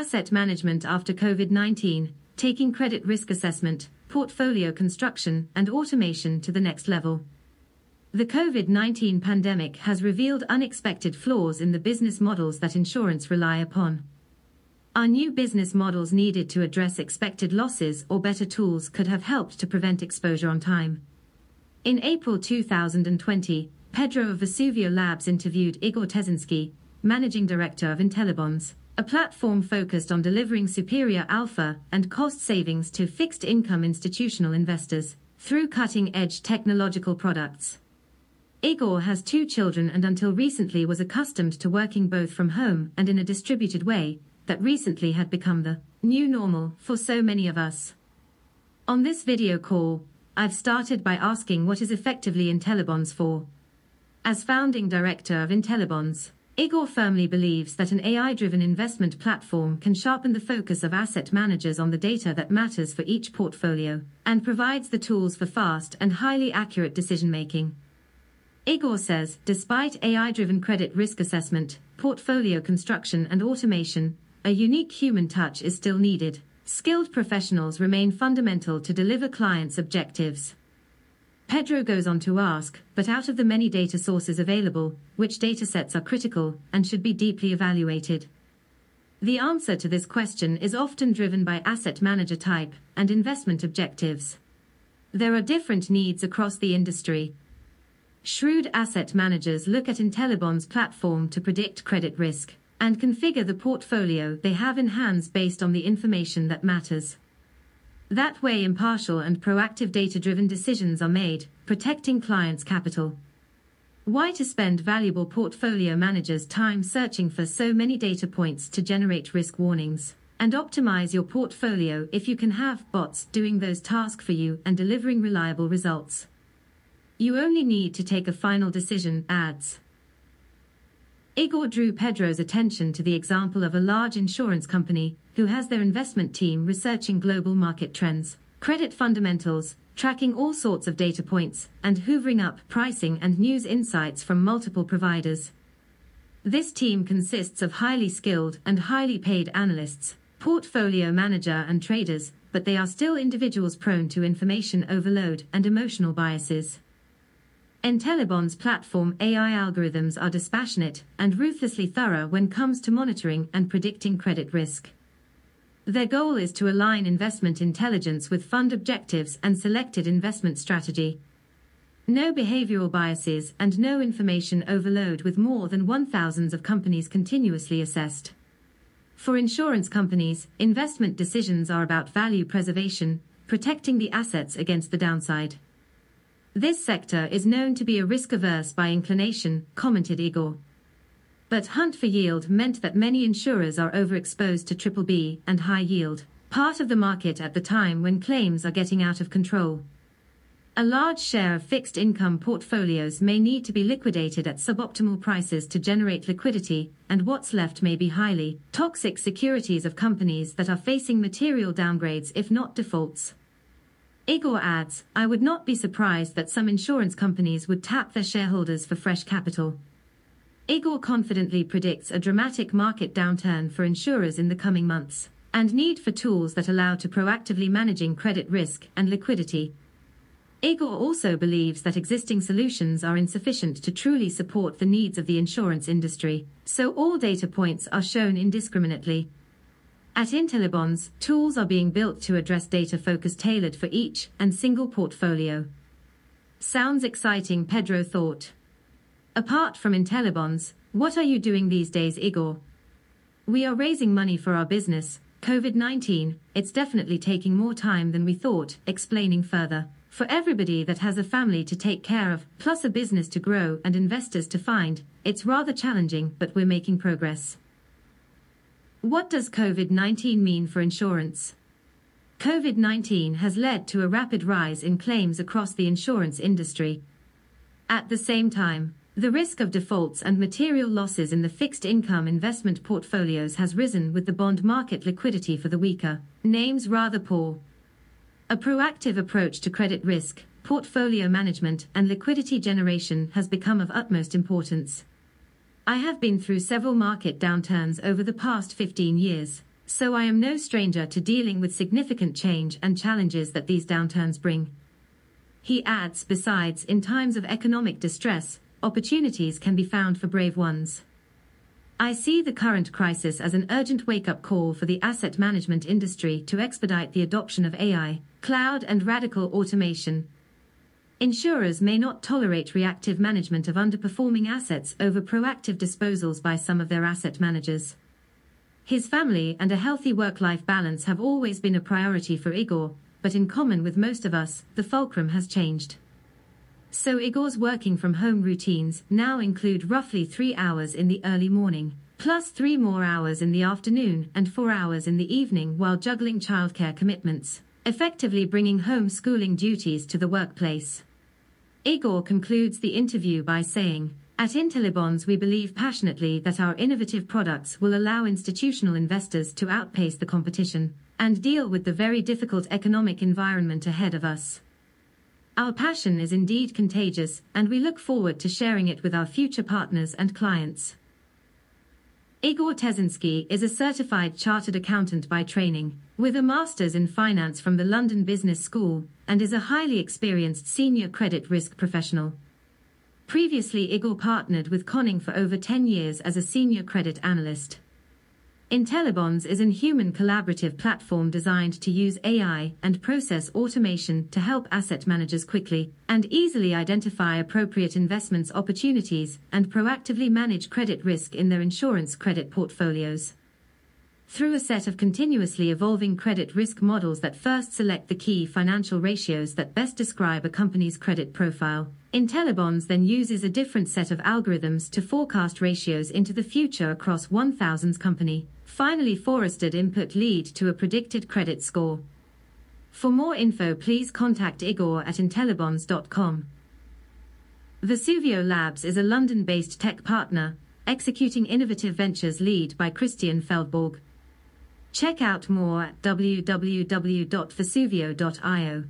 asset management after COVID 19, taking credit risk assessment, portfolio construction, and automation to the next level. The COVID 19 pandemic has revealed unexpected flaws in the business models that insurance rely upon. Our new business models needed to address expected losses or better tools could have helped to prevent exposure on time. In April 2020, Pedro of Vesuvio Labs interviewed Igor Tezinski, managing director of Intellibonds, a platform focused on delivering superior alpha and cost savings to fixed income institutional investors through cutting edge technological products. Igor has two children and until recently was accustomed to working both from home and in a distributed way that recently had become the new normal for so many of us. On this video call, I've started by asking what is effectively Intellibonds for. As founding director of Intellibonds, Igor firmly believes that an AI driven investment platform can sharpen the focus of asset managers on the data that matters for each portfolio and provides the tools for fast and highly accurate decision making. Igor says, despite AI-driven credit risk assessment, portfolio construction and automation, a unique human touch is still needed. Skilled professionals remain fundamental to deliver clients' objectives. Pedro goes on to ask, but out of the many data sources available, which datasets are critical and should be deeply evaluated? The answer to this question is often driven by asset manager type and investment objectives. There are different needs across the industry, Shrewd asset managers look at Intellibond's platform to predict credit risk and configure the portfolio they have in hands based on the information that matters. That way, impartial and proactive data driven decisions are made, protecting clients' capital. Why to spend valuable portfolio managers' time searching for so many data points to generate risk warnings? And optimize your portfolio if you can have bots doing those tasks for you and delivering reliable results. You only need to take a final decision, adds. Igor drew Pedro's attention to the example of a large insurance company who has their investment team researching global market trends, credit fundamentals, tracking all sorts of data points, and hoovering up pricing and news insights from multiple providers. This team consists of highly skilled and highly paid analysts, portfolio manager and traders, but they are still individuals prone to information overload and emotional biases. Intellibond's platform AI algorithms are dispassionate and ruthlessly thorough when comes to monitoring and predicting credit risk. Their goal is to align investment intelligence with fund objectives and selected investment strategy. No behavioral biases and no information overload with more than 1,000 of companies continuously assessed. For insurance companies, investment decisions are about value preservation, protecting the assets against the downside. This sector is known to be a risk averse by inclination, commented Igor. But hunt for yield meant that many insurers are overexposed to triple B and high yield, part of the market at the time when claims are getting out of control. A large share of fixed income portfolios may need to be liquidated at suboptimal prices to generate liquidity, and what's left may be highly toxic securities of companies that are facing material downgrades if not defaults. Igor adds, I would not be surprised that some insurance companies would tap their shareholders for fresh capital. Igor confidently predicts a dramatic market downturn for insurers in the coming months and need for tools that allow to proactively managing credit risk and liquidity. Igor also believes that existing solutions are insufficient to truly support the needs of the insurance industry, so all data points are shown indiscriminately at Intellibonds, tools are being built to address data focus tailored for each and single portfolio. Sounds exciting, Pedro thought. Apart from Intellibonds, what are you doing these days, Igor? We are raising money for our business, COVID 19, it's definitely taking more time than we thought, explaining further. For everybody that has a family to take care of, plus a business to grow and investors to find, it's rather challenging, but we're making progress. What does COVID 19 mean for insurance? COVID 19 has led to a rapid rise in claims across the insurance industry. At the same time, the risk of defaults and material losses in the fixed income investment portfolios has risen with the bond market liquidity for the weaker names rather poor. A proactive approach to credit risk, portfolio management, and liquidity generation has become of utmost importance. I have been through several market downturns over the past 15 years, so I am no stranger to dealing with significant change and challenges that these downturns bring. He adds, besides, in times of economic distress, opportunities can be found for brave ones. I see the current crisis as an urgent wake-up call for the asset management industry to expedite the adoption of AI, cloud and radical automation. Insurers may not tolerate reactive management of underperforming assets over proactive disposals by some of their asset managers. His family and a healthy work-life balance have always been a priority for Igor, but in common with most of us, the fulcrum has changed. So Igor's working from home routines now include roughly three hours in the early morning, plus three more hours in the afternoon and four hours in the evening while juggling childcare commitments, effectively bringing home schooling duties to the workplace. Igor concludes the interview by saying, at Intellibonds we believe passionately that our innovative products will allow institutional investors to outpace the competition and deal with the very difficult economic environment ahead of us. Our passion is indeed contagious, and we look forward to sharing it with our future partners and clients. Igor Tezinski is a certified chartered accountant by training, with a master's in finance from the London Business School, and is a highly experienced senior credit risk professional. Previously, Igor partnered with Conning for over 10 years as a senior credit analyst. Intellibonds is an human collaborative platform designed to use AI and process automation to help asset managers quickly and easily identify appropriate investments opportunities and proactively manage credit risk in their insurance credit portfolios. Through a set of continuously evolving credit risk models that first select the key financial ratios that best describe a company's credit profile, Intellibonds then uses a different set of algorithms to forecast ratios into the future across 1000's company, finally forested input lead to a predicted credit score. For more info please contact Igor at intellibonds.com. Vesuvio Labs is a London-based tech partner, executing innovative ventures lead by Christian Feldborg. Check out more at www.vesuvio.io.